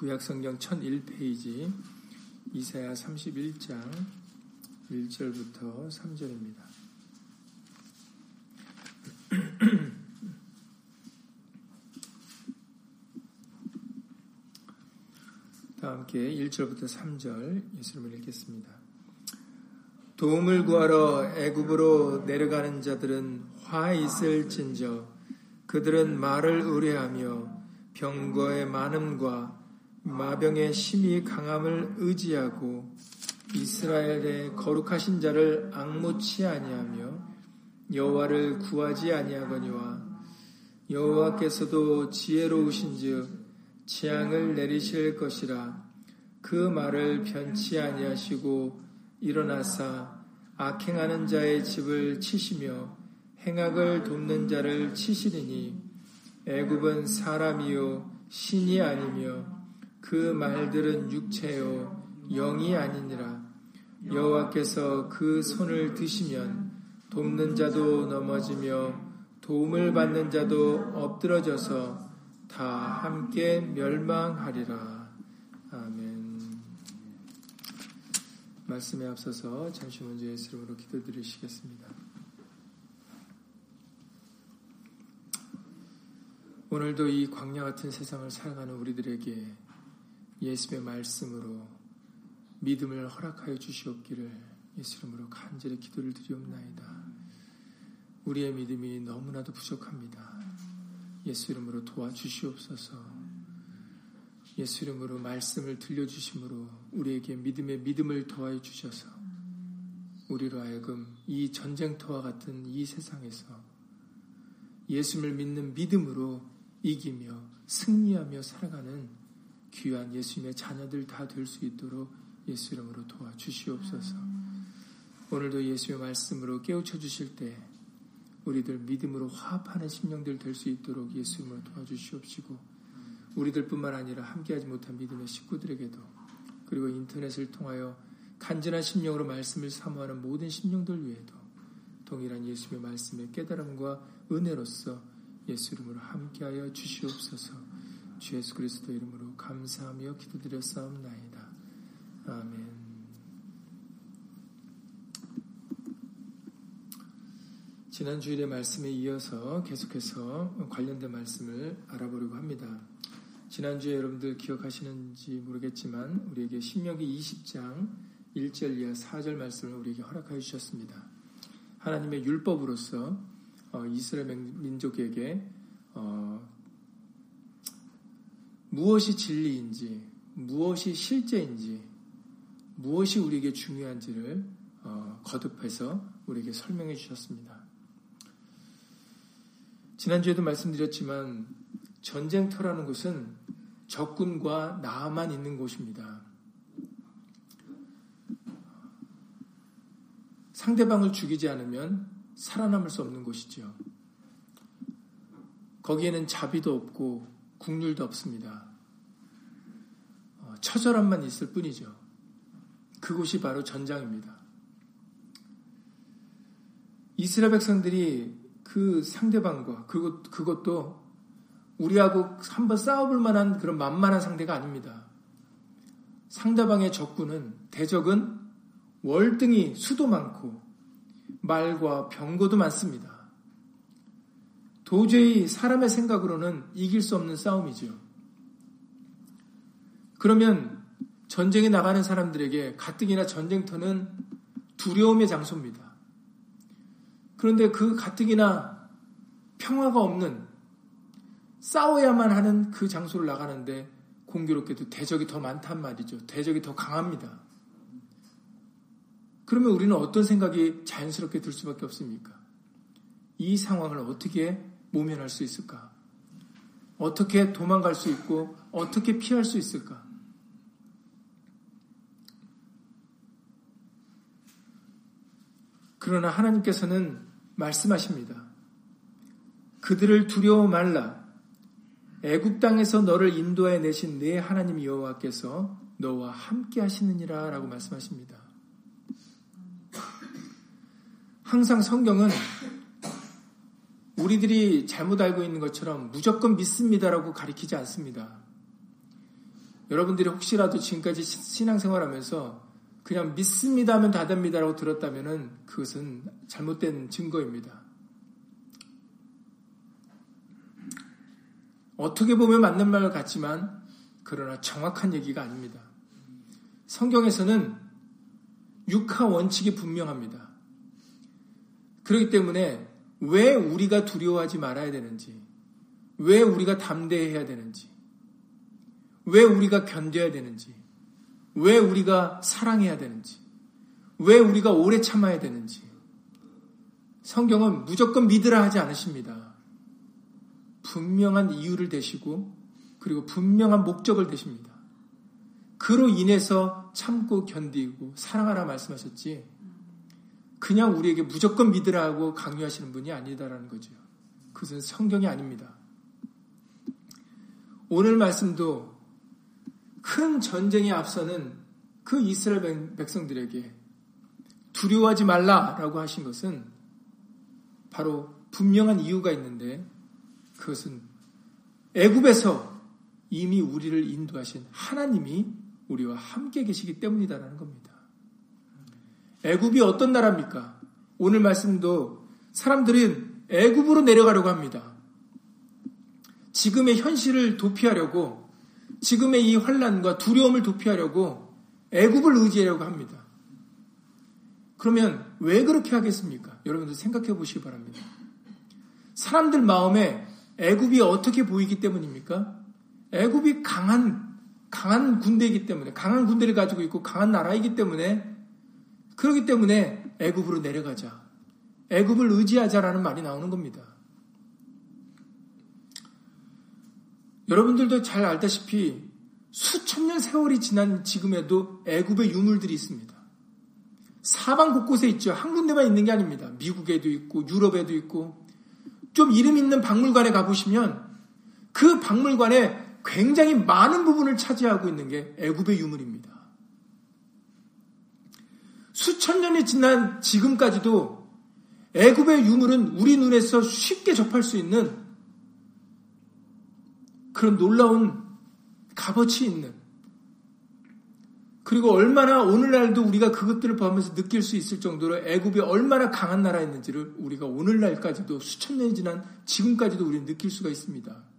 구약성경 1001페이지 이사야 31장 1절부터 3절입니다. 다 함께 1절부터 3절 예수님을 읽겠습니다. 도움을 구하러 애굽으로 내려가는 자들은 화 있을 진저 그들은 말을 의뢰하며 병거의 많음과 마병의 심히 강함을 의지하고 이스라엘의 거룩하신 자를 악무치 아니하며 여호와를 구하지 아니하거니와 여호와께서도 지혜로우신즉 재앙을 내리실 것이라 그 말을 변치 아니하시고 일어나사 악행하는 자의 집을 치시며 행악을 돕는 자를 치시리니 애굽은 사람이요 신이 아니며 그 말들은 육체요 영이 아니니라 여호와께서 그 손을 드시면 돕는 자도 넘어지며 도움을 받는 자도 엎드러져서 다 함께 멸망하리라. 아멘. 말씀에 앞서서 잠시 먼저 예수 이름으로 기도드리시겠습니다. 오늘도 이 광야 같은 세상을 살아가는 우리들에게 예수의 말씀으로 믿음을 허락하여 주시옵기를 예수 이름으로 간절히 기도를 드리옵나이다. 우리의 믿음이 너무나도 부족합니다. 예수 이름으로 도와주시옵소서. 예수 이름으로 말씀을 들려주심으로 우리에게 믿음의 믿음을 더하여 주셔서 우리로 하여금 이 전쟁터와 같은 이 세상에서 예수를 믿는 믿음으로 이기며 승리하며 살아가는 귀한 예수님의 자녀들 다 될 수 있도록 예수 이름으로 도와주시옵소서. 오늘도 예수의 말씀으로 깨우쳐 주실 때 우리들 믿음으로 화합하는 심령들 될 수 있도록 예수 이름으로 도와주시옵시고 우리들뿐만 아니라 함께하지 못한 믿음의 식구들에게도 그리고 인터넷을 통하여 간절한 심령으로 말씀을 사모하는 모든 심령들 위에도 동일한 예수의 말씀의 깨달음과 은혜로서 예수 이름으로 함께하여 주시옵소서 주 예수 그리스도 이름으로 감사하며 기도드렸사옵나이다. 아멘. 지난 주일의 말씀에 이어서 계속해서 관련된 말씀을 알아보려고 합니다. 지난주에 여러분들 기억하시는지 모르겠지만 우리에게 신명기 20장 1절 이하 4절 말씀을 우리에게 허락하여 주셨습니다. 하나님의 율법으로서 어, 이스라엘 민족에게 어, 무엇이 진리인지 무엇이 실제인지 무엇이 우리에게 중요한지를 어, 거듭해서 우리에게 설명해 주셨습니다. 지난주에도 말씀드렸지만 전쟁터라는 곳은 적군과 나만 있는 곳입니다. 상대방을 죽이지 않으면 살아남을 수 없는 곳이죠. 거기에는 자비도 없고 국률도 없습니다. 어, 처절함만 있을 뿐이죠. 그곳이 바로 전장입니다. 이스라엘 백성들이 그 상대방과 그것, 그것도 우리하고 한번 싸워볼 만한 그런 만만한 상대가 아닙니다. 상대방의 적군은 대적은 월등히 수도 많고 말과 병거도 많습니다. 도저히 사람의 생각으로는 이길 수 없는 싸움이죠. 그러면 전쟁에 나가는 사람들에게 가뜩이나 전쟁터는 두려움의 장소입니다. 그런데 그 가뜩이나 평화가 없는 싸워야만 하는 그 장소를 나가는데 공교롭게도 대적이 더 많단 말이죠. 대적이 더 강합니다. 그러면 우리는 어떤 생각이 자연스럽게 들 수밖에 없습니까? 이 상황을 어떻게 모면할 수 있을까? 어떻게 도망갈 수 있고 어떻게 피할 수 있을까? 그러나 하나님께서는 말씀하십니다. 그들을 두려워 말라. 애굽 땅에서 너를 인도해 내신 내 하나님 여호와께서 너와 함께 하시느니라라고 말씀하십니다. 항상 성경은 우리들이 잘못 알고 있는 것처럼 무조건 믿습니다라고 가리키지 않습니다. 여러분들이 혹시라도 지금까지 신앙생활 하면서 그냥 믿습니다 하면 다 됩니다라고 들었다면 그것은 잘못된 증거입니다. 어떻게 보면 맞는 말 같지만 그러나 정확한 얘기가 아닙니다. 성경에서는 육하 원칙이 분명합니다. 그렇기 때문에 왜 우리가 두려워하지 말아야 되는지, 왜 우리가 담대해야 되는지, 왜 우리가 견뎌야 되는지, 왜 우리가 사랑해야 되는지, 왜 우리가 오래 참아야 되는지, 성경은 무조건 믿으라 하지 않으십니다. 분명한 이유를 대시고, 그리고 분명한 목적을 대십니다. 그로 인해서 참고 견디고 사랑하라 말씀하셨지, 그냥 우리에게 무조건 믿으라 하고 강요하시는 분이 아니다라는 거죠. 그것은 성경이 아닙니다. 오늘 말씀도 큰 전쟁에 앞서는 그 이스라엘 백성들에게 두려워하지 말라라고 하신 것은 바로 분명한 이유가 있는데 그것은 애굽에서 이미 우리를 인도하신 하나님이 우리와 함께 계시기 때문이다라는 겁니다. 애굽이 어떤 나라입니까? 오늘 말씀도 사람들은 애굽으로 내려가려고 합니다. 지금의 현실을 도피하려고 지금의 이 환란과 두려움을 도피하려고 애굽을 의지하려고 합니다. 그러면 왜 그렇게 하겠습니까? 여러분들 생각해 보시기 바랍니다. 사람들 마음에 애굽이 어떻게 보이기 때문입니까? 애굽이 강한 강한 군대이기 때문에 강한 군대를 가지고 있고 강한 나라이기 때문에 그렇기 때문에 애굽으로 내려가자. 애굽을 의지하자라는 말이 나오는 겁니다. 여러분들도 잘 알다시피 수천 년 세월이 지난 지금에도 애굽의 유물들이 있습니다. 사방 곳곳에 있죠. 한 군데만 있는 게 아닙니다. 미국에도 있고 유럽에도 있고 좀 이름 있는 박물관에 가보시면 그 박물관에 굉장히 많은 부분을 차지하고 있는 게 애굽의 유물입니다. 수천 년이 지난 지금까지도 애굽의 유물은 우리 눈에서 쉽게 접할 수 있는 그런 놀라운 값어치 있는 그리고 얼마나 오늘날도 우리가 그것들을 보면서 느낄 수 있을 정도로 애굽이 얼마나 강한 나라였는지를 우리가 오늘날까지도 수천 년이 지난 지금까지도 우리는 느낄 수가 있습니다.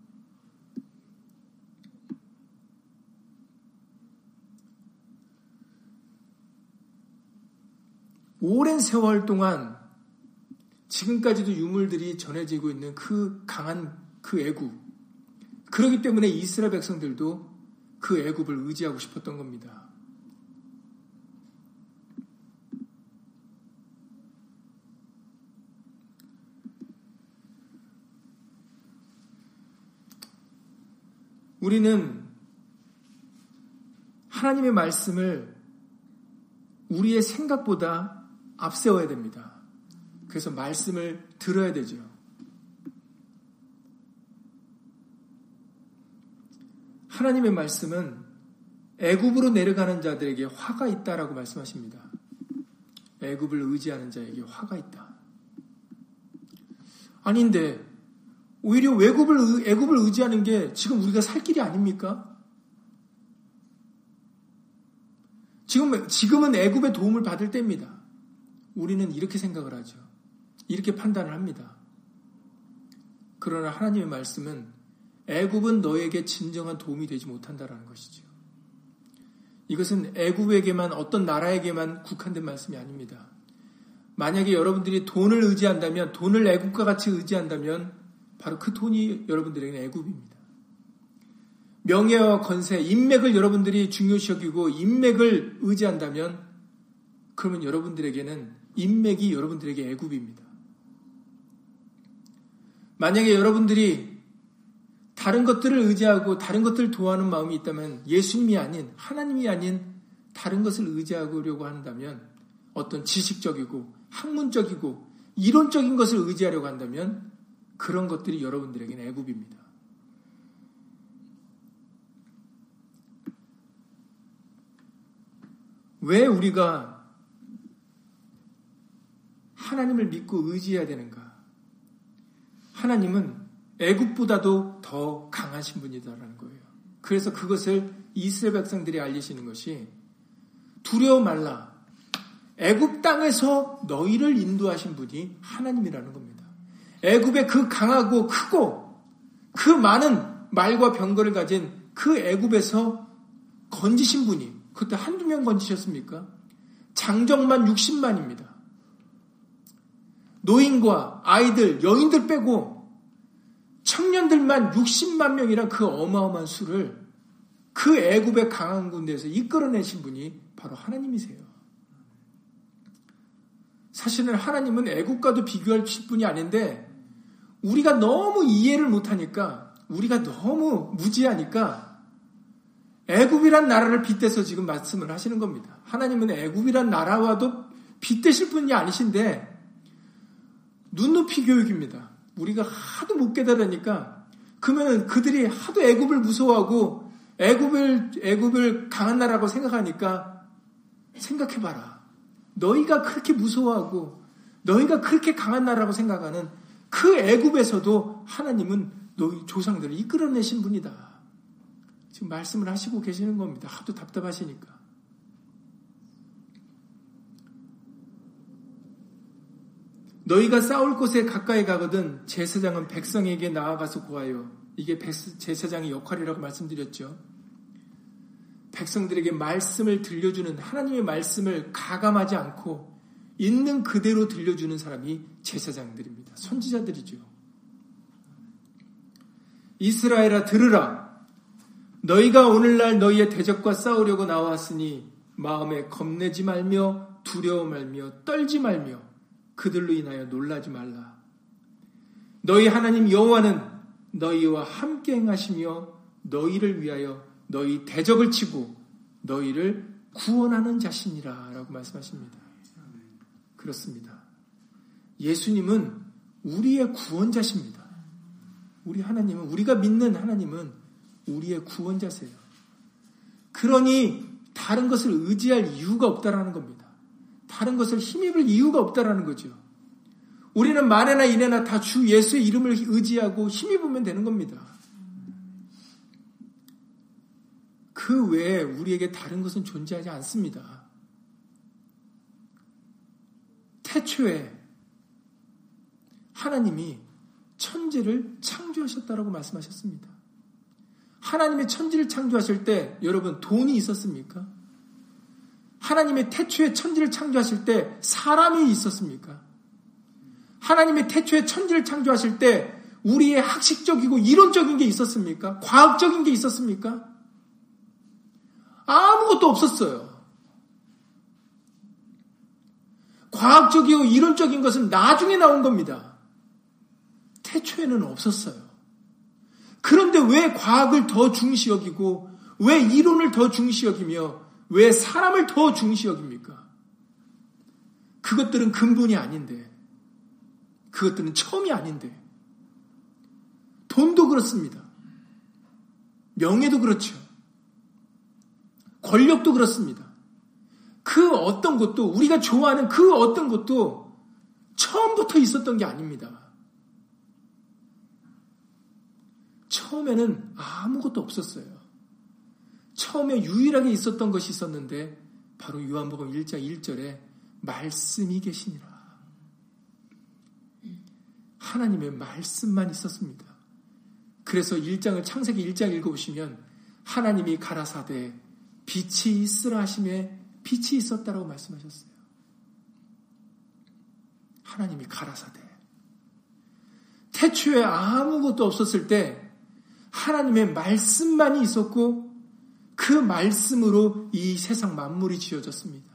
오랜 세월 동안 지금까지도 유물들이 전해지고 있는 그 강한 그 애굽 그렇기 때문에 이스라엘 백성들도 그 애굽을 의지하고 싶었던 겁니다. 우리는 하나님의 말씀을 우리의 생각보다 앞세워야 됩니다. 그래서 말씀을 들어야 되죠. 하나님의 말씀은 애굽으로 내려가는 자들에게 화가 있다라고 말씀하십니다. 애굽을 의지하는 자에게 화가 있다. 아닌데 오히려 외굽을 애굽을 의지하는 게 지금 우리가 살 길이 아닙니까? 지금 지금은 애굽의 도움을 받을 때입니다. 우리는 이렇게 생각을 하죠. 이렇게 판단을 합니다. 그러나 하나님의 말씀은 애굽은 너에게 진정한 도움이 되지 못한다라는 것이죠. 이것은 애굽에게만 어떤 나라에게만 국한된 말씀이 아닙니다. 만약에 여러분들이 돈을 의지한다면 돈을 애굽과 같이 의지한다면 바로 그 돈이 여러분들에게는 애굽입니다. 명예와 건세, 인맥을 여러분들이 중요시 여기고 인맥을 의지한다면 그러면 여러분들에게는 인맥이 여러분들에게 애굽입니다. 만약에 여러분들이 다른 것들을 의지하고 다른 것들을 도와하는 마음이 있다면 예수님이 아닌 하나님이 아닌 다른 것을 의지하려고 한다면 어떤 지식적이고 학문적이고 이론적인 것을 의지하려고 한다면 그런 것들이 여러분들에게는 애굽입니다. 왜 우리가 하나님을 믿고 의지해야 되는가? 하나님은 애굽보다도 더 강하신 분이다라는 거예요. 그래서 그것을 이스라엘 백성들이 알리시는 것이 두려워 말라. 애굽 땅에서 너희를 인도하신 분이 하나님이라는 겁니다. 애굽의 그 강하고 크고 그 많은 말과 병거를 가진 그 애굽에서 건지신 분이 그때 한두 명 건지셨습니까? 장정만 60만입니다. 노인과 아이들, 여인들 빼고 청년들만 60만 명이란 그 어마어마한 수를 그 애굽의 강한 군대에서 이끌어내신 분이 바로 하나님이세요. 사실은 하나님은 애국과도 비교할 분이 아닌데 우리가 너무 이해를 못하니까 우리가 너무 무지하니까 애굽이란 나라를 빗대서 지금 말씀을 하시는 겁니다. 하나님은 애굽이란 나라와도 빗대실 분이 아니신데 눈높이 교육입니다. 우리가 하도 못 깨달으니까 그러면 그들이 하도 애굽을 무서워하고 애굽을 애굽을 강한 나라라고 생각하니까 생각해 봐라. 너희가 그렇게 무서워하고 너희가 그렇게 강한 나라라고 생각하는 그 애굽에서도 하나님은 너희 조상들을 이끌어내신 분이다. 지금 말씀을 하시고 계시는 겁니다. 하도 답답하시니까. 너희가 싸울 곳에 가까이 가거든 제사장은 백성에게 나아가서 구하여 이게 제사장의 역할이라고 말씀드렸죠. 백성들에게 말씀을 들려주는 하나님의 말씀을 가감하지 않고 있는 그대로 들려주는 사람이 제사장들입니다. 선지자들이죠. 이스라엘아 들으라. 너희가 오늘날 너희의 대적과 싸우려고 나왔으니 마음에 겁내지 말며 두려워 말며 떨지 말며 그들로 인하여 놀라지 말라. 너희 하나님 여호와는 너희와 함께 행하시며 너희를 위하여 너희 대적을 치고 너희를 구원하는 자신이라 라고 말씀하십니다. 그렇습니다. 예수님은 우리의 구원자십니다. 우리 하나님은, 우리가 믿는 하나님은 우리의 구원자세요. 그러니 다른 것을 의지할 이유가 없다라는 겁니다. 다른 것을 힘입을 이유가 없다라는 거죠. 우리는 만에나 이내나 다 주 예수의 이름을 의지하고 힘입으면 되는 겁니다. 그 외에 우리에게 다른 것은 존재하지 않습니다. 태초에 하나님이 천지를 창조하셨다라고 말씀하셨습니다. 하나님의 천지를 창조하실 때 여러분 돈이 있었습니까? 하나님의 태초에 천지를 창조하실 때 사람이 있었습니까? 하나님의 태초에 천지를 창조하실 때 우리의 학식적이고 이론적인 게 있었습니까? 과학적인 게 있었습니까? 아무것도 없었어요. 과학적이고 이론적인 것은 나중에 나온 겁니다. 태초에는 없었어요. 그런데 왜 과학을 더 중시 여기고 왜 이론을 더 중시 여기며 왜 사람을 더 중시 여깁니까? 그것들은 근본이 아닌데 그것들은 처음이 아닌데 돈도 그렇습니다. 명예도 그렇죠. 권력도 그렇습니다. 그 어떤 것도 우리가 좋아하는 그 어떤 것도 처음부터 있었던 게 아닙니다. 처음에는 아무것도 없었어요. 처음에 유일하게 있었던 것이 있었는데 바로 요한복음 1장 1절에 말씀이 계시니라. 하나님의 말씀만 있었습니다. 그래서 1장을 창세기 1장 읽어보시면 하나님이 가라사대 빛이 있으라 하심에 빛이 있었다라고 말씀하셨어요. 하나님이 가라사대. 태초에 아무것도 없었을 때 하나님의 말씀만이 있었고 그 말씀으로 이 세상 만물이 지어졌습니다.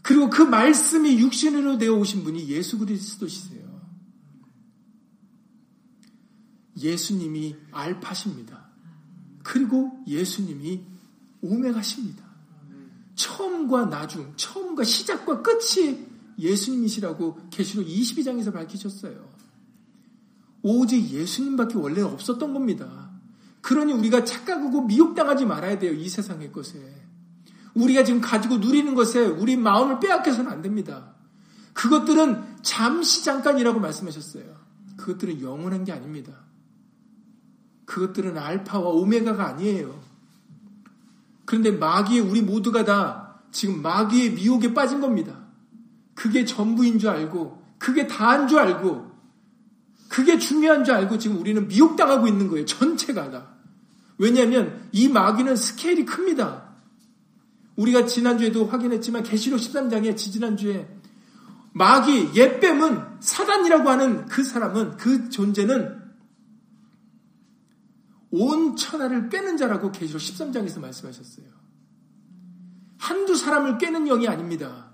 그리고 그 말씀이 육신으로 되어 오신 분이 예수 그리스도시세요. 예수님이 알파십니다. 그리고 예수님이 오메가십니다. 처음과 나중, 처음과 시작과 끝이 예수님이시라고 계시록 22장에서 밝히셨어요. 오직 예수님밖에 원래 없었던 겁니다. 그러니 우리가 착각하고 미혹당하지 말아야 돼요. 이 세상의 것에. 우리가 지금 가지고 누리는 것에 우리 마음을 빼앗겨서는 안 됩니다. 그것들은 잠시 잠깐이라고 말씀하셨어요. 그것들은 영원한 게 아닙니다. 그것들은 알파와 오메가가 아니에요. 그런데 마귀의 우리 모두가 다 지금 마귀의 미혹에 빠진 겁니다. 그게 전부인 줄 알고, 그게 다한 줄 알고, 그게 중요한 줄 알고 지금 우리는 미혹당하고 있는 거예요. 전체가 다. 왜냐하면 이 마귀는 스케일이 큽니다. 우리가 지난주에도 확인했지만 계시록 13장에 지지난주에 마귀 옛뱀은 사단이라고 하는 그 사람은 그 존재는 온 천하를 꿰는 자라고 계시록 13장에서 말씀하셨어요. 한두 사람을 꿰는 영이 아닙니다.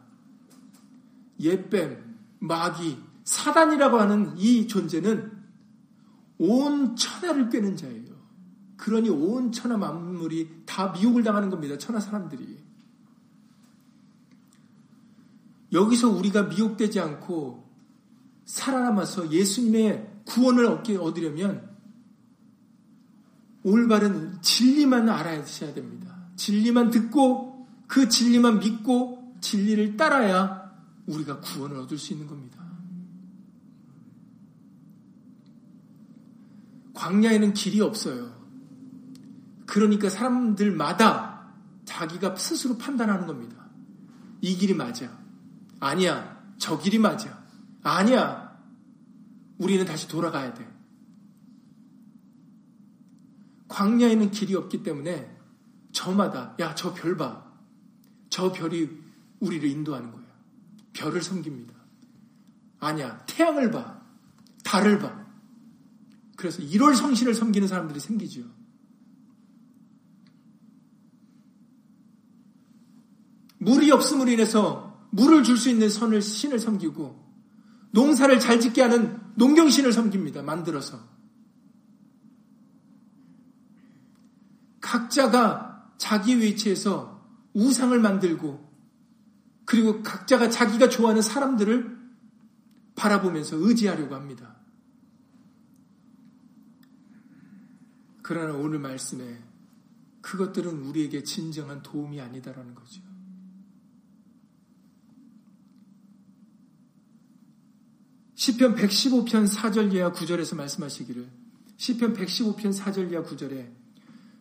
옛뱀, 마귀, 사단이라고 하는 이 존재는 온 천하를 꿰는 자예요. 그러니 온 천하 만물이 다 미혹을 당하는 겁니다. 천하 사람들이. 여기서 우리가 미혹되지 않고 살아남아서 예수님의 구원을 얻게 얻으려면 올바른 진리만 알아야셔야 됩니다. 진리만 듣고 그 진리만 믿고 진리를 따라야 우리가 구원을 얻을 수 있는 겁니다. 광야에는 길이 없어요. 그러니까 사람들마다 자기가 스스로 판단하는 겁니다. 이 길이 맞아. 아니야. 저 길이 맞아. 아니야. 우리는 다시 돌아가야 돼. 광야에는 길이 없기 때문에 저마다 야, 저 별 봐. 저 별이 우리를 인도하는 거예요. 별을 섬깁니다. 아니야. 태양을 봐. 달을 봐. 그래서 1월 성신을 섬기는 사람들이 생기죠. 물이 없음으로 인해서 물을 줄 수 있는 선을 신을 섬기고 농사를 잘 짓게 하는 농경신을 섬깁니다. 만들어서. 각자가 자기 위치에서 우상을 만들고 그리고 각자가 자기가 좋아하는 사람들을 바라보면서 의지하려고 합니다. 그러나 오늘 말씀에 그것들은 우리에게 진정한 도움이 아니다라는 거죠. 시편 115편 4절 이하 9절에서 말씀하시기를 시편 115편 4절 이하 9절에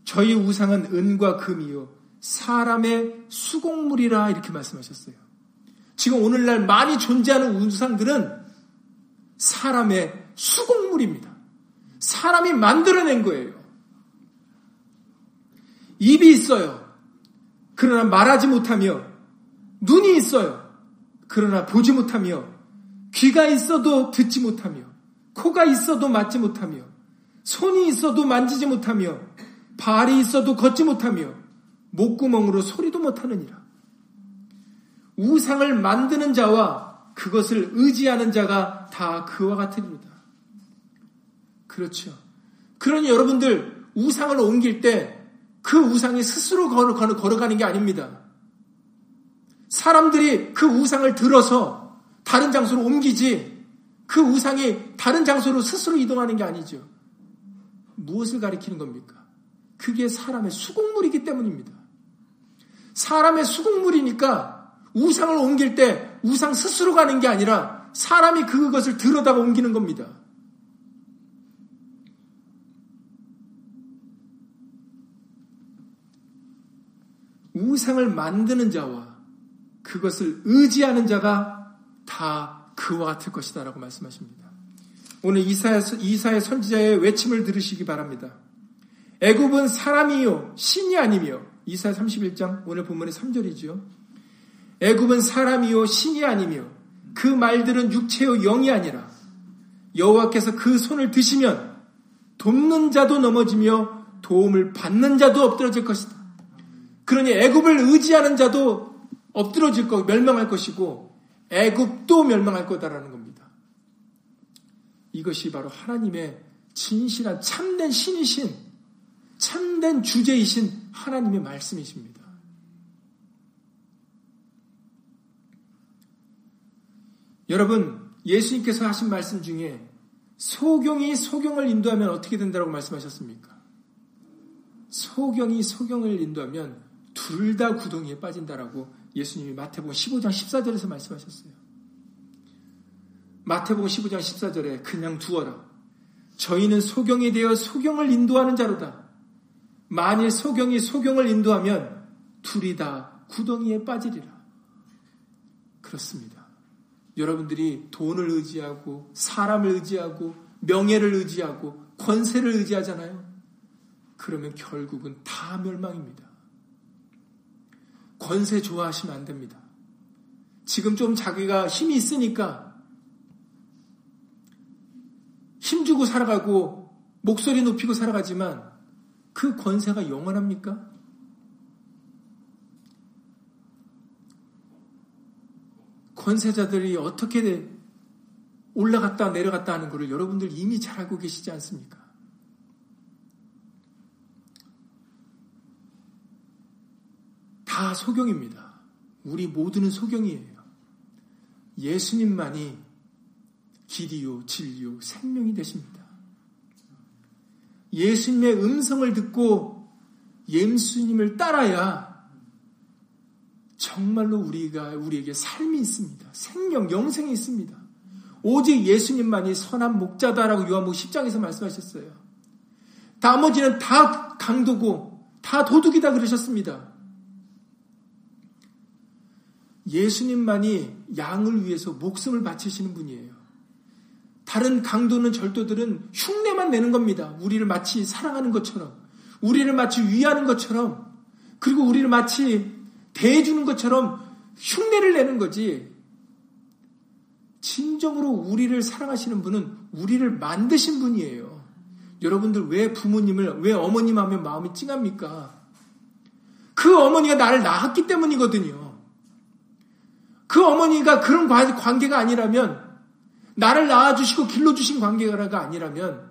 저희 우상은 은과 금이요 사람의 수공물이라 이렇게 말씀하셨어요. 지금 오늘날 많이 존재하는 우상들은 사람의 수공물입니다. 사람이 만들어낸 거예요. 입이 있어요. 그러나 말하지 못하며 눈이 있어요. 그러나 보지 못하며 귀가 있어도 듣지 못하며, 코가 있어도 맞지 못하며, 손이 있어도 만지지 못하며, 발이 있어도 걷지 못하며, 목구멍으로 소리도 못하느니라. 우상을 만드는 자와 그것을 의지하는 자가 다 그와 같으리로다. 그렇죠. 그러니 여러분들 우상을 옮길 때 그 우상이 스스로 걸어, 걸어가는 게 아닙니다. 사람들이 그 우상을 들어서 다른 장소로 옮기지 그 우상이 다른 장소로 스스로 이동하는 게 아니죠. 무엇을 가리키는 겁니까? 그게 사람의 수공물이기 때문입니다. 사람의 수공물이니까 우상을 옮길 때 우상 스스로 가는 게 아니라 사람이 그것을 들여다가 옮기는 겁니다. 우상을 만드는 자와 그것을 의지하는 자가 다 그와 같을 것이다 라고 말씀하십니다. 오늘 이사의, 이사의 선지자의 외침을 들으시기 바랍니다. 애굽은 사람이요 신이 아니며 이사 31장 오늘 본문의 3절이죠. 애굽은 사람이요 신이 아니며 그 말들은 육체요 영이 아니라 여호와께서 그 손을 드시면 돕는 자도 넘어지며 도움을 받는 자도 엎드러질 것이다. 그러니 애굽을 의지하는 자도 엎드러질 것 멸망할 것이고 애굽도 멸망할 거다라는 겁니다. 이것이 바로 하나님의 진실한 참된 신이신 참된 주제이신 하나님의 말씀이십니다. 여러분, 예수님께서 하신 말씀 중에 소경이 소경을 인도하면 어떻게 된다고 말씀하셨습니까? 소경이 소경을 인도하면 둘 다 구덩이에 빠진다라고 예수님이 마태복음 15장 14절에서 말씀하셨어요. 마태복음 15장 14절에 그냥 두어라. 저희는 소경이 되어 소경을 인도하는 자로다. 만일 소경이 소경을 인도하면 둘이 다 구덩이에 빠지리라. 그렇습니다. 여러분들이 돈을 의지하고 사람을 의지하고 명예를 의지하고 권세를 의지하잖아요. 그러면 결국은 다 멸망입니다. 권세 좋아하시면 안 됩니다. 지금 좀 자기가 힘이 있으니까 힘주고 살아가고 목소리 높이고 살아가지만 그 권세가 영원합니까? 권세자들이 어떻게 올라갔다 내려갔다 하는 것을 여러분들 이미 잘 알고 계시지 않습니까? 다 소경입니다. 우리 모두는 소경이에요. 예수님만이 길이요, 진리요, 생명이 되십니다. 예수님의 음성을 듣고 예수님을 따라야 정말로 우리가 우리에게 삶이 있습니다. 생명, 영생이 있습니다. 오직 예수님만이 선한 목자다라고 요한복음 10장에서 말씀하셨어요. 나머지는 다 강도고 다 도둑이다 그러셨습니다. 예수님만이 양을 위해서 목숨을 바치시는 분이에요. 다른 강도는 절도들은 흉내만 내는 겁니다. 우리를 마치 사랑하는 것처럼, 우리를 마치 위하는 것처럼, 그리고 우리를 마치 대해주는 것처럼 흉내를 내는 거지. 진정으로 우리를 사랑하시는 분은 우리를 만드신 분이에요. 여러분들 왜 부모님을, 왜 어머님 하면 마음이 찡합니까? 그 어머니가 나를 낳았기 때문이거든요. 그 어머니가 그런 관계가 아니라면, 나를 낳아주시고 길러주신 관계가 아니라면,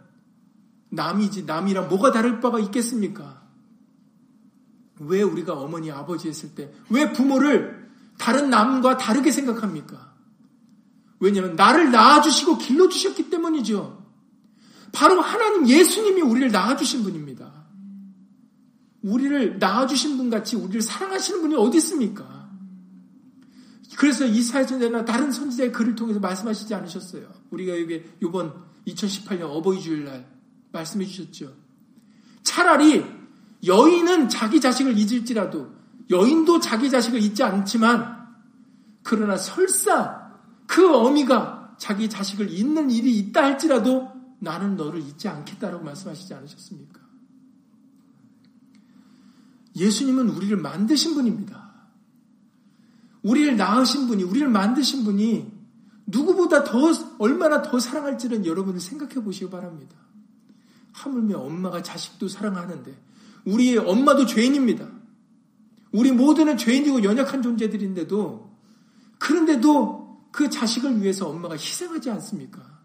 남이지, 남이랑 뭐가 다를 바가 있겠습니까? 왜 우리가 어머니, 아버지 했을 때, 왜 부모를 다른 남과 다르게 생각합니까? 왜냐하면 나를 낳아주시고 길러주셨기 때문이죠. 바로 하나님 예수님이 우리를 낳아주신 분입니다. 우리를 낳아주신 분 같이 우리를 사랑하시는 분이 어디 있습니까? 그래서 이사야 선지자나 다른 선지자의 글을 통해서 말씀하시지 않으셨어요. 우리가 여기 이번 2018년 어버이 주일날 말씀해 주셨죠. 차라리 여인은 자기 자식을 잊을지라도 여인도 자기 자식을 잊지 않지만 그러나 설사 그 어미가 자기 자식을 잊는 일이 있다 할지라도 나는 너를 잊지 않겠다라고 말씀하시지 않으셨습니까? 예수님은 우리를 만드신 분입니다. 우리를 낳으신 분이, 우리를 만드신 분이 누구보다 더, 얼마나 더 사랑할지는 여러분을 생각해 보시기 바랍니다. 하물며 엄마가 자식도 사랑하는데 우리의 엄마도 죄인입니다. 우리 모두는 죄인이고 연약한 존재들인데도 그런데도 그 자식을 위해서 엄마가 희생하지 않습니까?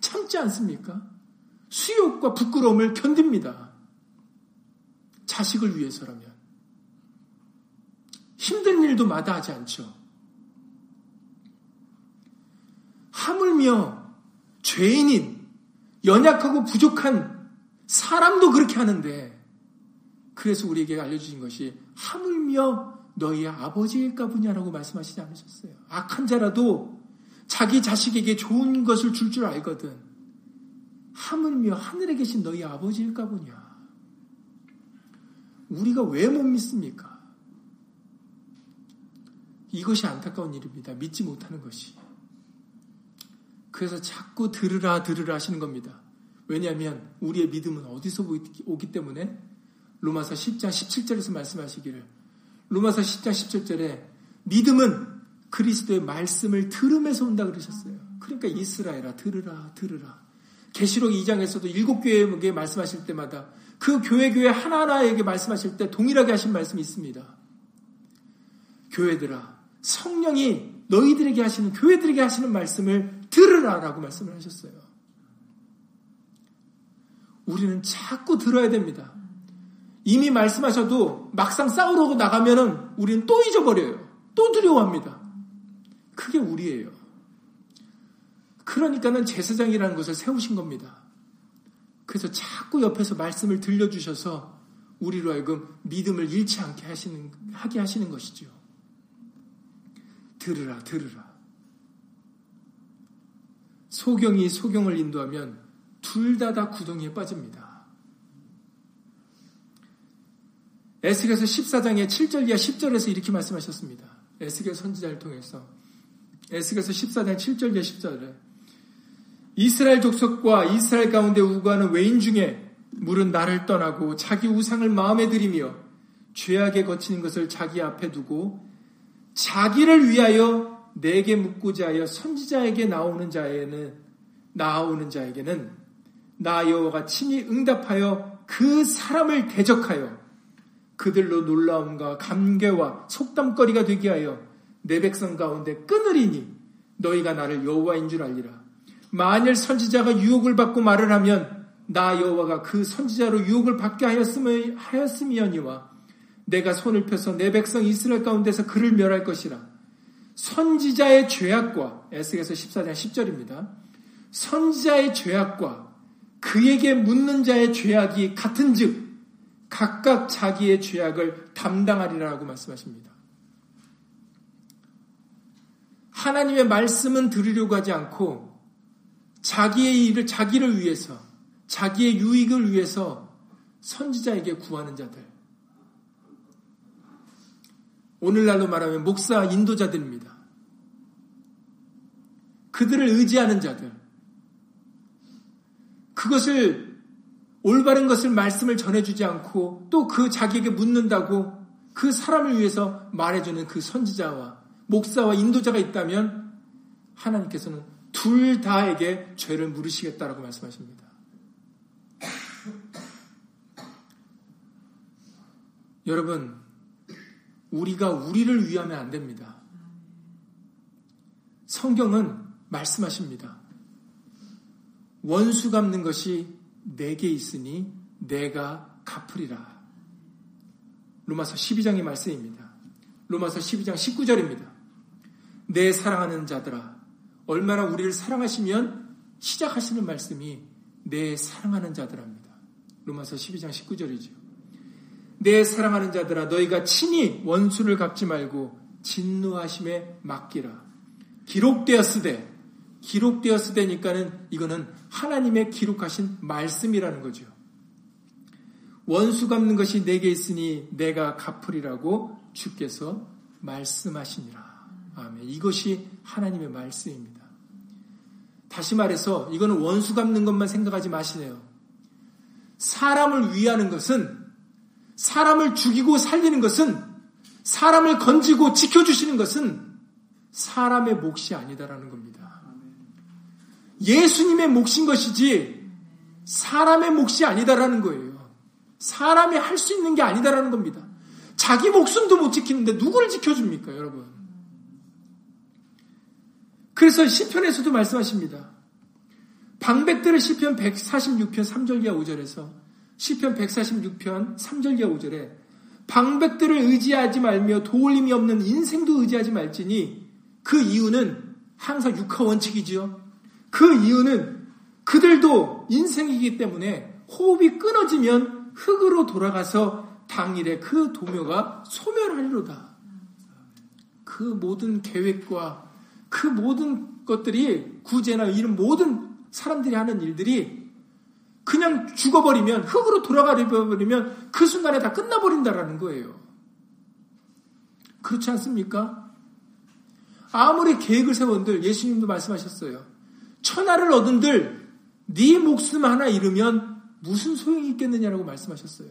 참지 않습니까? 수욕과 부끄러움을 견딥니다. 자식을 위해서라면. 힘든 일도 마다하지 않죠. 하물며 죄인인 연약하고 부족한 사람도 그렇게 하는데 그래서 우리에게 알려주신 것이 하물며 너희 아버지일까 보냐라고 말씀하시지 않으셨어요. 악한 자라도 자기 자식에게 좋은 것을 줄줄 줄 알거든. 하물며 하늘에 계신 너희 아버지일까 보냐. 우리가 왜 못 믿습니까? 이것이 안타까운 일입니다. 믿지 못하는 것이. 그래서 자꾸 들으라 들으라 하시는 겁니다. 왜냐하면 우리의 믿음은 어디서 오기 때문에 로마서 10장 17절에서 말씀하시기를 로마서 10장 17절에 믿음은 그리스도의 말씀을 들음에서 온다 그러셨어요. 그러니까 이스라엘아 들으라 들으라. 계시록 2장에서도 일곱 교회에게 말씀하실 때마다 그 교회 교회 하나하나에게 말씀하실 때 동일하게 하신 말씀이 있습니다. 교회들아 성령이 너희들에게 하시는 교회들에게 하시는 말씀을 들으라라고 말씀을 하셨어요. 우리는 자꾸 들어야 됩니다. 이미 말씀하셔도 막상 싸우러 나가면은 우리는 또 잊어버려요. 또 두려워합니다. 그게 우리예요. 그러니까는 제사장이라는 것을 세우신 겁니다. 그래서 자꾸 옆에서 말씀을 들려주셔서 우리로 하여금 믿음을 잃지 않게 하시는, 하게 하시는 것이죠. 들으라, 들으라. 소경이 소경을 인도하면 둘 다 다 구덩이에 빠집니다. 에스겔서 14장의 7절 이하 10절에서 이렇게 말씀하셨습니다. 에스겔 선지자를 통해서 에스겔서 14장 7절 이하 10절에 이스라엘 족속과 이스라엘 가운데 우고하는 외인 중에 물은 나를 떠나고 자기 우상을 마음에 들이며 죄악에 거치는 것을 자기 앞에 두고 자기를 위하여 내게 묻고자 하여 선지자에게 나오는 자에는 나오는 자에게는 나 여호와가 친히 응답하여 그 사람을 대적하여 그들로 놀라움과 감개와 속담거리가 되게 하여 내 백성 가운데 끊으리니 너희가 나를 여호와인 줄 알리라. 만일 선지자가 유혹을 받고 말을 하면 나 여호와가 그 선지자로 유혹을 받게 하였으며 하였음이니와 내가 손을 펴서 내 백성 이스라엘 가운데서 그를 멸할 것이라. 선지자의 죄악과 에스겔서 14장 10절입니다. 선지자의 죄악과 그에게 묻는 자의 죄악이 같은즉 각각 자기의 죄악을 담당하리라고 말씀하십니다. 하나님의 말씀은 들으려고 하지 않고 자기의 일을 자기를 위해서 자기의 유익을 위해서 선지자에게 구하는 자들. 오늘날로 말하면 목사 인도자들입니다. 그들을 의지하는 자들. 그것을 올바른 것을 말씀을 전해주지 않고 또 그 자기에게 묻는다고 그 사람을 위해서 말해주는 그 선지자와 목사와 인도자가 있다면 하나님께서는 둘 다에게 죄를 물으시겠다라고 말씀하십니다. 여러분, 우리가 우리를 위하면 안 됩니다. 성경은 말씀하십니다. 원수 갚는 것이 내게 있으니 내가 갚으리라. 로마서 12장의 말씀입니다. 로마서 12장 19절입니다. 내 사랑하는 자들아, 얼마나 우리를 사랑하시면 시작하시는 말씀이 내 사랑하는 자들합니다. 로마서 12장 19절이죠. 내 사랑하는 자들아 너희가 친히 원수를 갚지 말고 진노하심에 맡기라. 기록되었으되 기록되었으되니까는 이거는 하나님의 기록하신 말씀이라는 거죠. 원수 갚는 것이 내게 있으니 내가 갚으리라고 주께서 말씀하시니라. 아멘. 이것이 하나님의 말씀입니다. 다시 말해서 이거는 원수 갚는 것만 생각하지 마시네요. 사람을 위하는 것은 사람을 죽이고 살리는 것은 사람을 건지고 지켜주시는 것은 사람의 몫이 아니다라는 겁니다. 예수님의 몫인 것이지 사람의 몫이 아니다라는 거예요. 사람이 할 수 있는 게 아니다라는 겁니다. 자기 목숨도 못 지키는데 누구를 지켜줍니까, 여러분? 그래서 시편에서도 말씀하십니다. 방백들의 시편 146편 3절 이하 5절에서 시편 146편 3절 이하 5절에 방백들을 의지하지 말며 도울림이 없는 인생도 의지하지 말지니 그 이유는 항상 육하 원칙이지요. 그 이유는 그들도 인생이기 때문에 호흡이 끊어지면 흙으로 돌아가서 당일에 그 도묘가 소멸하리로다. 그 모든 계획과 그 모든 것들이 구제나 이런 모든 사람들이 하는 일들이 그냥 죽어버리면 흙으로 돌아가버리면 그 순간에 다 끝나버린다라는 거예요. 그렇지 않습니까? 아무리 계획을 세운들 예수님도 말씀하셨어요. 천하를 얻은들 네 목숨 하나 잃으면 무슨 소용이 있겠느냐라고 말씀하셨어요.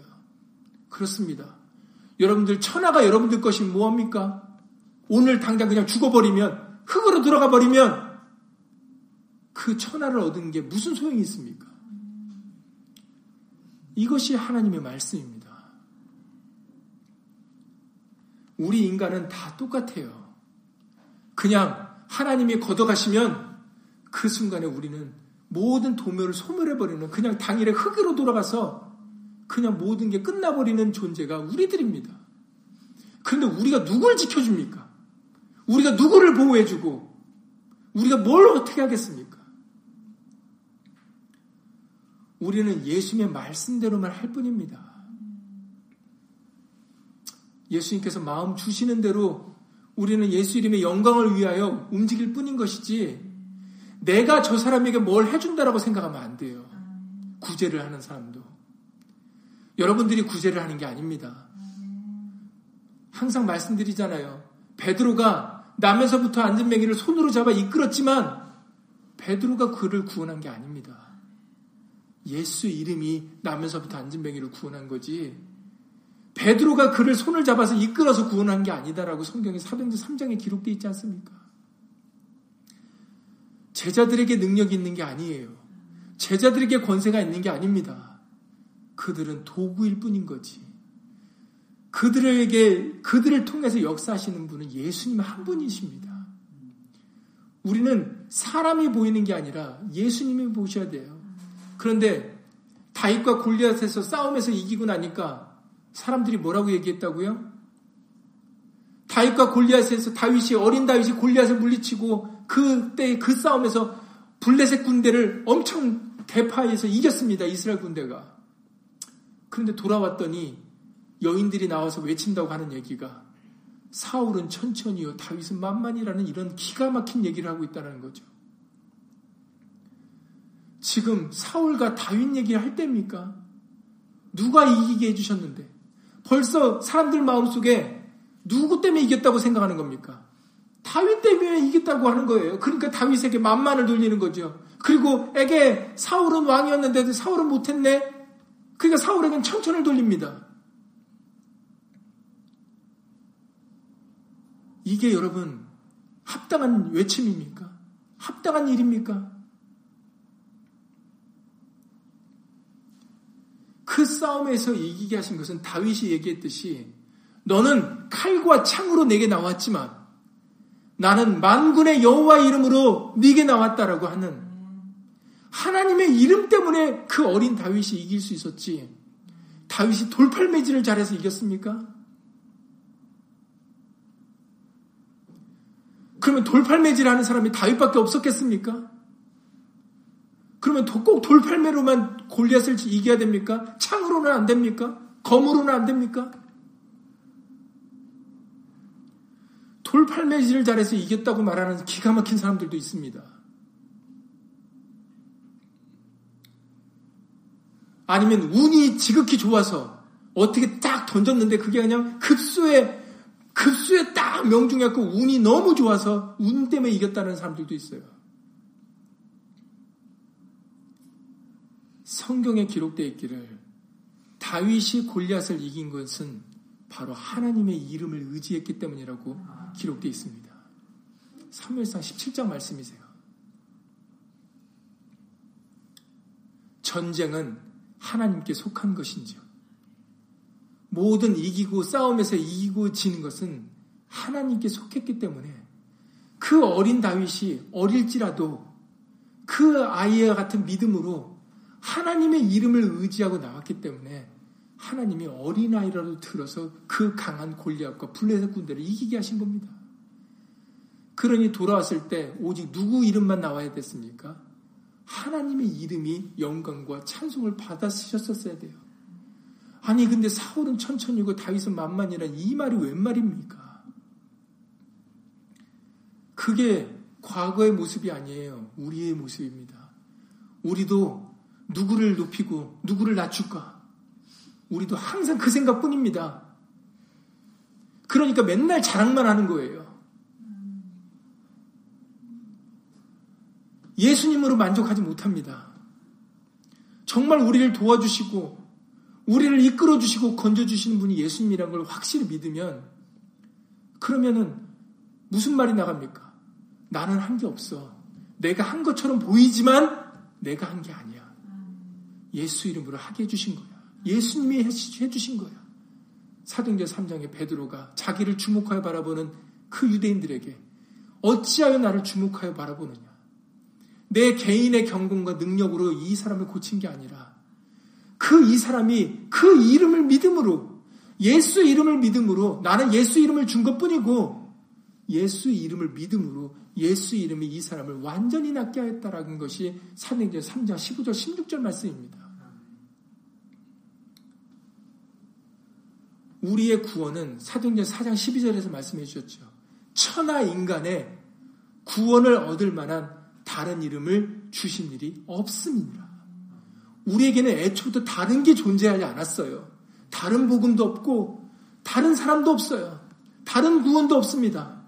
그렇습니다. 여러분들 천하가 여러분들 것이 무엇입니까? 오늘 당장 그냥 죽어버리면 흙으로 들어가 버리면 그 천하를 얻은 게 무슨 소용이 있습니까? 이것이 하나님의 말씀입니다. 우리 인간은 다 똑같아요. 그냥 하나님이 걷어가시면 그 순간에 우리는 모든 도묘를 소멸해버리는 그냥 당일에 흙으로 돌아가서 그냥 모든 게 끝나버리는 존재가 우리들입니다. 그런데 우리가 누굴 지켜줍니까? 우리가 누구를 보호해주고 우리가 뭘 어떻게 하겠습니까? 우리는 예수님의 말씀대로만 할 뿐입니다. 예수님께서 마음 주시는 대로 우리는 예수 이름의 영광을 위하여 움직일 뿐인 것이지 내가 저 사람에게 뭘 해준다라고 생각하면 안 돼요. 구제를 하는 사람도. 여러분들이 구제를 하는 게 아닙니다. 항상 말씀드리잖아요. 베드로가 나면서부터 안전뱅이를 손으로 잡아 이끌었지만 베드로가 그를 구원한 게 아닙니다. 예수 이름이 나면서부터 안전뱅이를 구원한 거지. 베드로가 그를 손을 잡아서 이끌어서 구원한 게 아니다라고 성경의 사도행전 3장에 기록되어 있지 않습니까? 제자들에게 능력이 있는 게 아니에요. 제자들에게 권세가 있는 게 아닙니다. 그들은 도구일 뿐인 거지. 그들에게, 그들을 통해서 역사하시는 분은 예수님 한 분이십니다. 우리는 사람이 보이는 게 아니라 예수님이 보셔야 돼요. 그런데 다윗과 골리앗에서 싸움에서 이기고 나니까 사람들이 뭐라고 얘기했다고요? 다윗과 골리앗에서 다윗이 어린 다윗이 골리앗을 물리치고 그때 그 싸움에서 블레셋 군대를 엄청 대파해서 이겼습니다. 이스라엘 군대가. 그런데 돌아왔더니 여인들이 나와서 외친다고 하는 얘기가 사울은 천천히요 다윗은 만만이라는 이런 기가 막힌 얘기를 하고 있다는 거죠. 지금 사울과 다윗 얘기를 할 때입니까? 누가 이기게 해주셨는데 벌써 사람들 마음속에 누구 때문에 이겼다고 생각하는 겁니까? 다윗 때문에 이겼다고 하는 거예요. 그러니까 다윗에게 만만을 돌리는 거죠. 그리고 에게 사울은 왕이었는데도 사울은 못했네. 그러니까 사울에게는 청천을 돌립니다. 이게 여러분 합당한 외침입니까? 합당한 일입니까? 그 싸움에서 이기게 하신 것은 다윗이 얘기했듯이 너는 칼과 창으로 내게 나왔지만 나는 만군의 여호와 이름으로 네게 나왔다라고 하는 하나님의 이름 때문에 그 어린 다윗이 이길 수 있었지. 다윗이 돌팔매질을 잘해서 이겼습니까? 그러면 돌팔매질 하는 사람이 다윗밖에 없었겠습니까? 그러면 꼭 돌팔매로만 골리앗을 이겨야 됩니까? 창으로는 안 됩니까? 검으로는 안 됩니까? 돌팔매질을 잘해서 이겼다고 말하는 기가 막힌 사람들도 있습니다. 아니면 운이 지극히 좋아서 어떻게 딱 던졌는데 그게 그냥 급수에 급수에 딱 명중했고 운이 너무 좋아서 운 때문에 이겼다는 사람들도 있어요. 성경에 기록되어 있기를 다윗이 골리앗을 이긴 것은 바로 하나님의 이름을 의지했기 때문이라고 기록되어 있습니다. 3일상 17장 말씀이세요. 전쟁은 하나님께 속한 것인지요. 모든 이기고 싸움에서 이기고 지는 것은 하나님께 속했기 때문에 그 어린 다윗이 어릴지라도 그 아이와 같은 믿음으로 하나님의 이름을 의지하고 나왔기 때문에 하나님이 어린아이라도 들어서 그 강한 골리앗과 블레셋 군대를 이기게 하신 겁니다. 그러니 돌아왔을 때 오직 누구 이름만 나와야 됐습니까? 하나님의 이름이 영광과 찬송을 받아 쓰셨었어야 돼요. 아니 근데 사울은 천천히고 다윗은 만만이란 이 말이 웬 말입니까? 그게 과거의 모습이 아니에요. 우리의 모습입니다. 우리도 누구를 높이고 누구를 낮출까? 우리도 항상 그 생각뿐입니다. 그러니까 맨날 자랑만 하는 거예요. 예수님으로 만족하지 못합니다. 정말 우리를 도와주시고 우리를 이끌어 주시고 건져 주시는 분이 예수님이라는 걸 확실히 믿으면 그러면은 무슨 말이 나갑니까? 나는 한 게 없어. 내가 한 것처럼 보이지만 내가 한 게 아니야. 예수 이름으로 하게 해주신 거야. 예수님이 해주신 거야. 사도행전 3장에 베드로가 자기를 주목하여 바라보는 그 유대인들에게 어찌하여 나를 주목하여 바라보느냐. 내 개인의 경공과 능력으로 이 사람을 고친 게 아니라 그 이 사람이 그 이름을 믿음으로 예수 이름을 믿음으로 나는 예수 이름을 준 것뿐이고 예수 이름을 믿음으로 예수 이름이 이 사람을 완전히 낫게 하였다라는 것이 사도행전 3장 15절 16절 말씀입니다. 우리의 구원은 사도행전 4장 12절에서 말씀해 주셨죠. 천하 인간의 구원을 얻을 만한 다른 이름을 주신 일이 없습니다. 우리에게는 애초부터 다른 게 존재하지 않았어요. 다른 복음도 없고 다른 사람도 없어요. 다른 구원도 없습니다.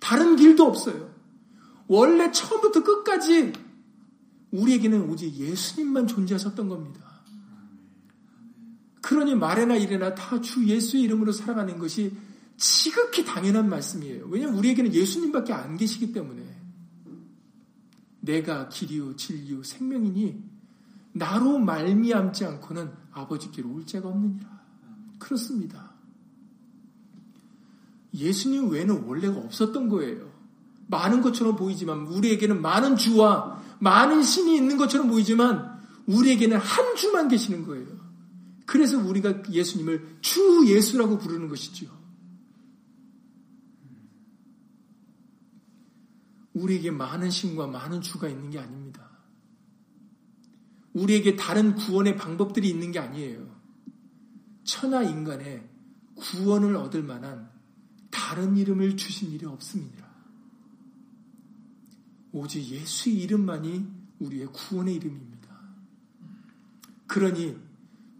다른 길도 없어요. 원래 처음부터 끝까지 우리에게는 오직 예수님만 존재하셨던 겁니다. 그러니 말에나 이래나 다 주 예수의 이름으로 살아가는 것이 지극히 당연한 말씀이에요. 왜냐하면 우리에게는 예수님밖에 안 계시기 때문에 내가 길이요 진리요 생명이니 나로 말미암지 않고는 아버지께로 올 자가 없느니라. 그렇습니다. 예수님 외에는 원래가 없었던 거예요. 많은 것처럼 보이지만 우리에게는 많은 주와 많은 신이 있는 것처럼 보이지만 우리에게는 한 주만 계시는 거예요. 그래서 우리가 예수님을 주 예수라고 부르는 것이지요. 우리에게 많은 신과 많은 주가 있는 게 아닙니다. 우리에게 다른 구원의 방법들이 있는 게 아니에요. 천하 인간의 구원을 얻을 만한 다른 이름을 주신 일이 없습니다. 오직 예수의 이름만이 우리의 구원의 이름입니다. 그러니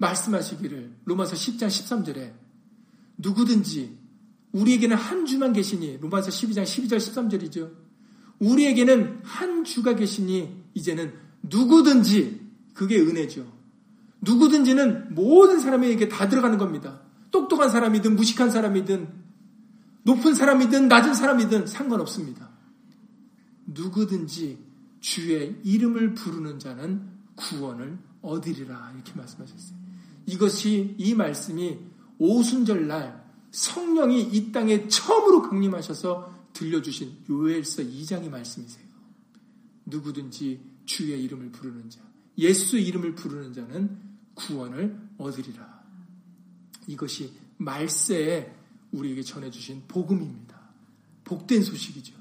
말씀하시기를 로마서 10장 13절에 누구든지 우리에게는 한 주만 계시니 로마서 12장 12절 13절이죠. 우리에게는 한 주가 계시니 이제는 누구든지 그게 은혜죠. 누구든지는 모든 사람에게 다 들어가는 겁니다. 똑똑한 사람이든 무식한 사람이든 높은 사람이든 낮은 사람이든 상관없습니다. 누구든지 주의 이름을 부르는 자는 구원을 얻으리라 이렇게 말씀하셨어요. 이것이 이 말씀이 오순절날 성령이 이 땅에 처음으로 강림하셔서 들려주신 요엘서 2장의 말씀이세요. 누구든지 주의 이름을 부르는 자, 예수 이름을 부르는 자는 구원을 얻으리라. 이것이 말세에 우리에게 전해주신 복음입니다. 복된 소식이죠.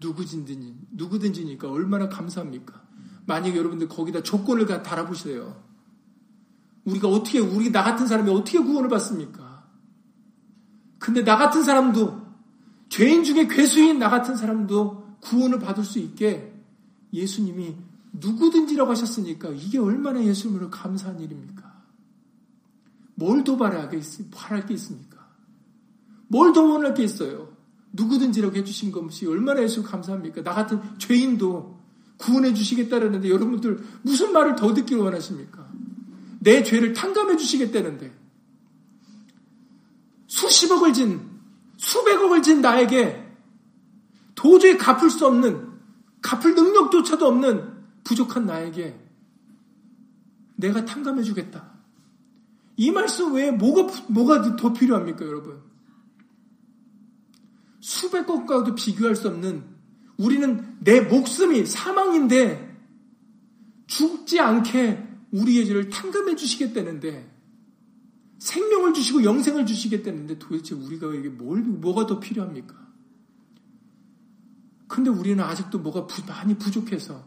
누구든지, 누구든지니까 얼마나 감사합니까? 만약 여러분들 거기다 조건을 달아보세요. 우리가 어떻게, 우리 나 같은 사람이 어떻게 구원을 받습니까? 근데 나 같은 사람도, 죄인 중에 괴수인 나 같은 사람도 구원을 받을 수 있게 예수님이 누구든지라고 하셨으니까 이게 얼마나 예수님으로 감사한 일입니까? 뭘 더 바랄 게 있습니까? 뭘 더 원할 게 있어요? 누구든지라고 해주신 것이 얼마나 예수 감사합니까? 나 같은 죄인도 구원해 주시겠다라는데 여러분들 무슨 말을 더 듣기 원하십니까? 내 죄를 탕감해 주시겠다는데 수십억을 진 수백억을 진 나에게 도저히 갚을 수 없는 갚을 능력조차도 없는 부족한 나에게 내가 탕감해 주겠다. 이 말씀 외에 뭐가 뭐가 더 필요합니까, 여러분? 수백 것과도 비교할 수 없는 우리는 내 목숨이 사망인데 죽지 않게 우리의 죄를 탕감해 주시겠다는데 생명을 주시고 영생을 주시겠다는데 도대체 우리가 이게 뭘 뭐가 더 필요합니까? 근데 우리는 아직도 뭐가 부, 많이 부족해서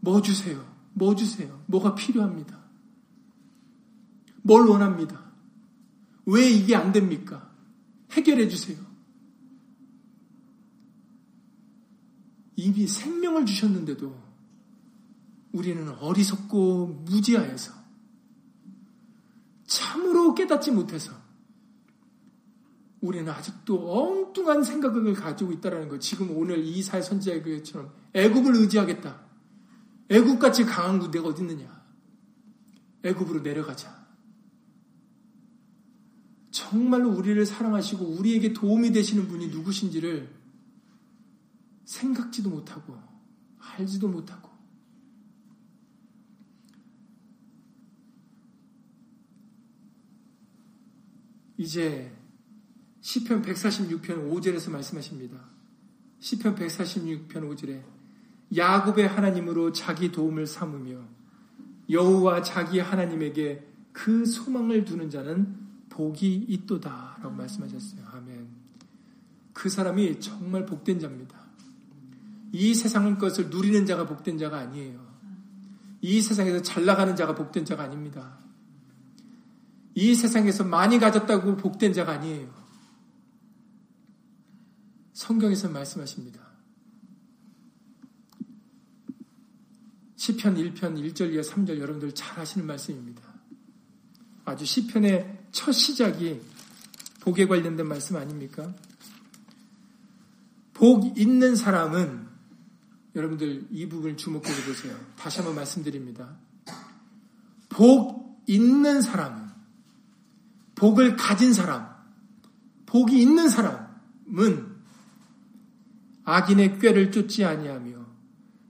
뭐 주세요? 뭐 주세요? 뭐가 필요합니다. 뭘 원합니다. 왜 이게 안 됩니까? 해결해 주세요. 이미 생명을 주셨는데도 우리는 어리석고 무지하여서 참으로 깨닫지 못해서 우리는 아직도 엉뚱한 생각을 가지고 있다는 거. 지금 오늘 이사의 선지자의처럼 애굽을 의지하겠다. 애굽같이 강한 군대가 어디 있느냐? 애굽으로 내려가자. 정말로 우리를 사랑하시고 우리에게 도움이 되시는 분이 누구신지를 생각지도 못하고 알지도 못하고 이제 시편 146편 5절에서 말씀하십니다. 시편 146편 5절에 야곱의 하나님으로 자기 도움을 삼으며 여호와 자기 하나님에게 그 소망을 두는 자는 복이 있도다라고 말씀하셨어요. 아멘. 그 사람이 정말 복된 자입니다. 이 세상의 것을 누리는 자가 복된 자가 아니에요. 이 세상에서 잘 나가는 자가 복된 자가 아닙니다. 이 세상에서 많이 가졌다고 복된 자가 아니에요. 성경에서 말씀하십니다. 시편 1편 1절 이하 3절 여러분들 잘 아시는 말씀입니다. 아주 시편의 첫 시작이 복에 관련된 말씀 아닙니까? 복 있는 사람은 여러분들 이 부분을 주목해 보세요. 다시 한번 말씀드립니다. 복 있는 사람은 복을 가진 사람, 복이 있는 사람은 악인의 꾀를 쫓지 아니하며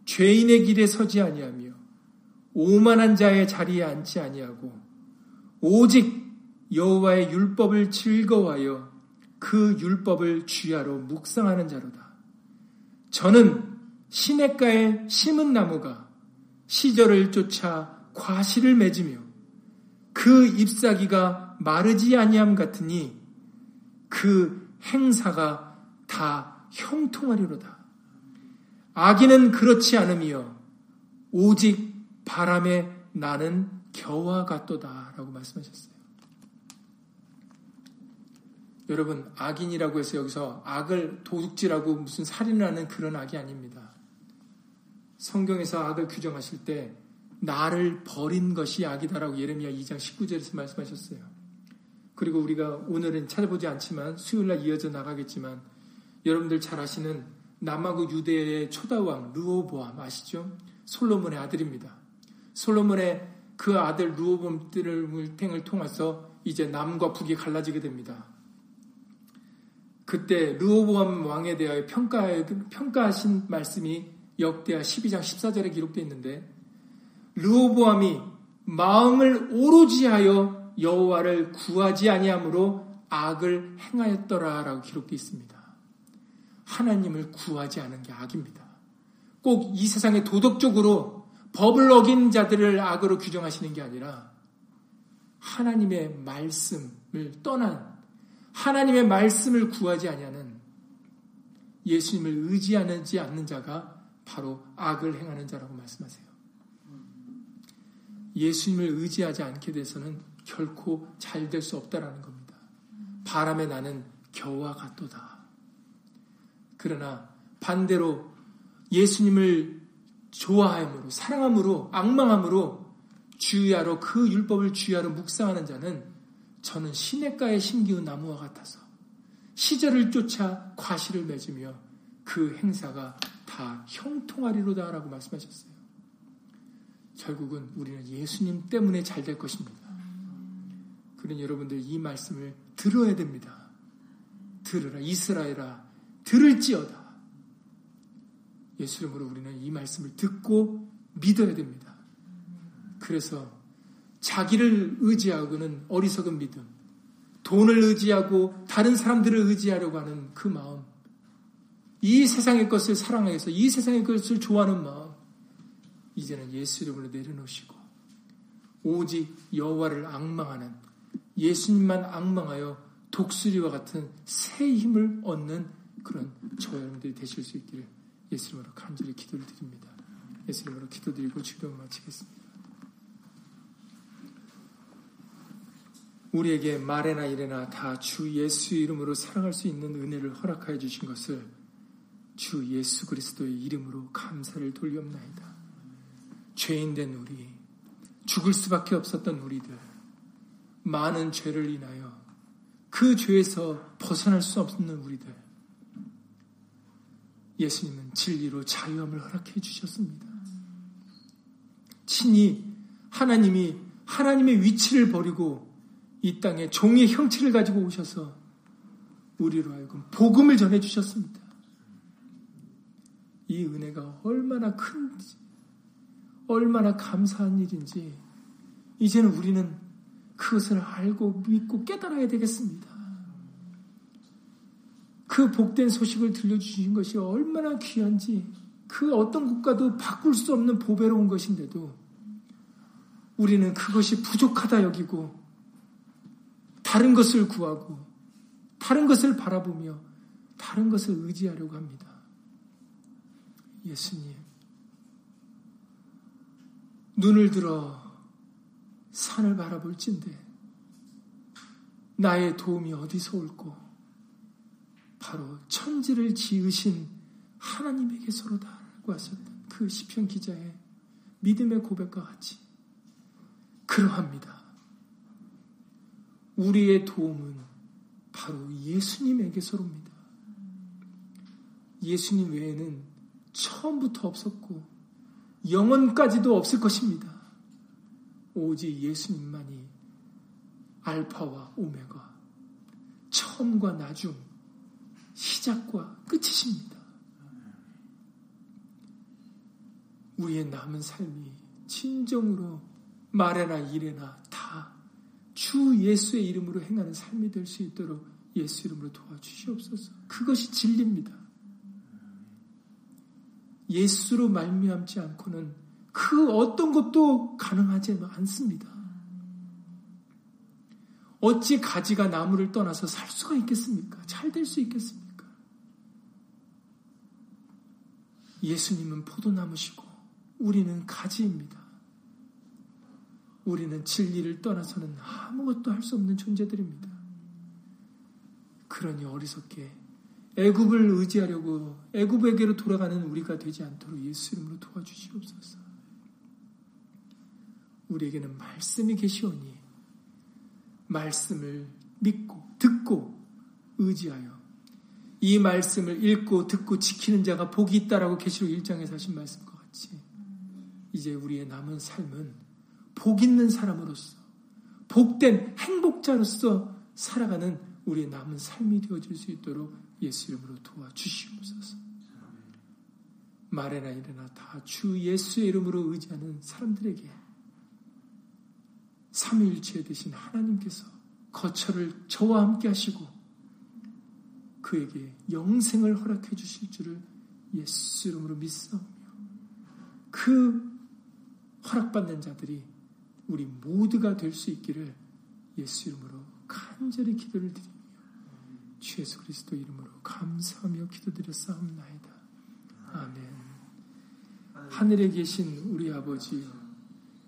죄인의 길에 서지 아니하며 오만한 자의 자리에 앉지 아니하고 오직 여호와의 율법을 즐거워하여 그 율법을 주야로 묵상하는 자로다. 저는 시냇가에 심은 나무가 시절을 쫓아 과실을 맺으며 그 잎사귀가 마르지 아니함 같으니 그 행사가 다 형통하리로다. 아기는 그렇지 않으며 오직 바람에 나는 겨와 같도다 라고 말씀하셨어요. 여러분 악인이라고 해서 여기서 악을 도둑질하고 무슨 살인을 하는 그런 악이 아닙니다. 성경에서 악을 규정하실 때 나를 버린 것이 악이다라고 예레미야 2장 19절에서 말씀하셨어요. 그리고 우리가 오늘은 찾아보지 않지만 수요일날 이어져 나가겠지만 여러분들 잘 아시는 남아국 유대의 초다왕 루오보암 아시죠? 솔로몬의 아들입니다. 솔로몬의 그 아들 루오보암 을 통해서 이제 남과 북이 갈라지게 됩니다. 그때 르호보암 왕에 대하여 평가, 평가하신 말씀이 역대하 12장 14절에 기록되어 있는데 르호보암이 마음을 오로지 하여 여호와를 구하지 아니하므로 악을 행하였더라라고 기록되어 있습니다. 하나님을 구하지 않은 게 악입니다. 꼭 이 세상에 도덕적으로 법을 어긴 자들을 악으로 규정하시는 게 아니라 하나님의 말씀을 떠난 하나님의 말씀을 구하지 아니하는 예수님을 의지하지 않는 자가 바로 악을 행하는 자라고 말씀하세요. 예수님을 의지하지 않게 돼서는 결코 잘 될 수 없다라는 겁니다. 바람에 나는 겨와 같도다. 그러나 반대로 예수님을 좋아함으로 사랑함으로 악망함으로 주야로 그 율법을 주야로 묵상하는 자는 저는 시냇가에 심기운 나무와 같아서 시절을 쫓아 과실을 맺으며 그 행사가 다 형통하리로다라고 말씀하셨어요. 결국은 우리는 예수님 때문에 잘 될 것입니다. 그런 여러분들 이 말씀을 들어야 됩니다. 들으라 이스라엘아 들을지어다. 예수 이름으로 우리는 이 말씀을 듣고 믿어야 됩니다. 그래서 자기를 의지하고는 어리석은 믿음, 돈을 의지하고 다른 사람들을 의지하려고 하는 그 마음, 이 세상의 것을 사랑해서 이 세상의 것을 좋아하는 마음, 이제는 예수 이름으로 내려놓으시고 오직 여호와를 악망하는 예수님만 악망하여 독수리와 같은 새 힘을 얻는 그런 저 여러분들이 되실 수 있기를 예수 이름으로 간절히 기도를 드립니다. 예수 이름으로 기도드리고 주병을 마치겠습니다. 우리에게 말에나 이래나 다 주 예수 이름으로 사랑할 수 있는 은혜를 허락하여 주신 것을 주 예수 그리스도의 이름으로 감사를 돌리옵나이다. 죄인된 우리, 죽을 수밖에 없었던 우리들, 많은 죄를 인하여 그 죄에서 벗어날 수 없는 우리들, 예수님은 진리로 자유함을 허락해 주셨습니다. 친히 하나님이 하나님의 위치를 버리고 이 땅에 종의 형체를 가지고 오셔서 우리로 하여금 복음을 전해 주셨습니다. 이 은혜가 얼마나 큰지, 얼마나 감사한 일인지, 이제는 우리는 그것을 알고 믿고 깨달아야 되겠습니다. 그 복된 소식을 들려주신 것이 얼마나 귀한지, 그 어떤 국가도 바꿀 수 없는 보배로운 것인데도 우리는 그것이 부족하다 여기고 다른 것을 구하고 다른 것을 바라보며 다른 것을 의지하려고 합니다. 예수님, 눈을 들어 산을 바라볼진데 나의 도움이 어디서 올고 바로 천지를 지으신 하나님에게서로다라고 하셨던 그 시편 기자의 믿음의 고백과 같이 그러합니다. 우리의 도움은 바로 예수님에게서로입니다. 예수님 외에는 처음부터 없었고 영원까지도 없을 것입니다. 오직 예수님만이 알파와 오메가, 처음과 나중, 시작과 끝이십니다. 우리의 남은 삶이 진정으로 말해나 이래나 다 주 예수의 이름으로 행하는 삶이 될 수 있도록 예수 이름으로 도와주시옵소서. 그것이 진리입니다. 예수로 말미암지 않고는 그 어떤 것도 가능하지 않습니다. 어찌 가지가 나무를 떠나서 살 수가 있겠습니까? 잘 될 수 있겠습니까? 예수님은 포도나무시고 우리는 가지입니다. 우리는 진리를 떠나서는 아무것도 할 수 없는 존재들입니다. 그러니 어리석게 애굽을 의지하려고 애굽에게로 돌아가는 우리가 되지 않도록 예수 이름으로 도와주시옵소서. 우리에게는 말씀이 계시오니 말씀을 믿고 듣고 의지하여 이 말씀을 읽고 듣고 지키는 자가 복이 있다라고 계시록 1장에서 하신 말씀과 같이 이제 우리의 남은 삶은 복 있는 사람으로서 복된 행복자로서 살아가는 우리의 남은 삶이 되어질 수 있도록 예수 이름으로 도와주시옵소서. 말해나 이래나 다 주 예수의 이름으로 의지하는 사람들에게 삼위일체 되신 하나님께서 거처를 저와 함께 하시고 그에게 영생을 허락해 주실 줄을 예수 이름으로 믿사오며 그 허락받는 자들이 우리 모두가 될 수 있기를 예수 이름으로 간절히 기도를 드리며 주 예수 그리스도 이름으로 감사하며 기도드렸사옵나이다. 아멘. 하늘에 계신 우리 아버지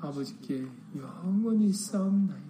아버지께 영원히 싸움나이다.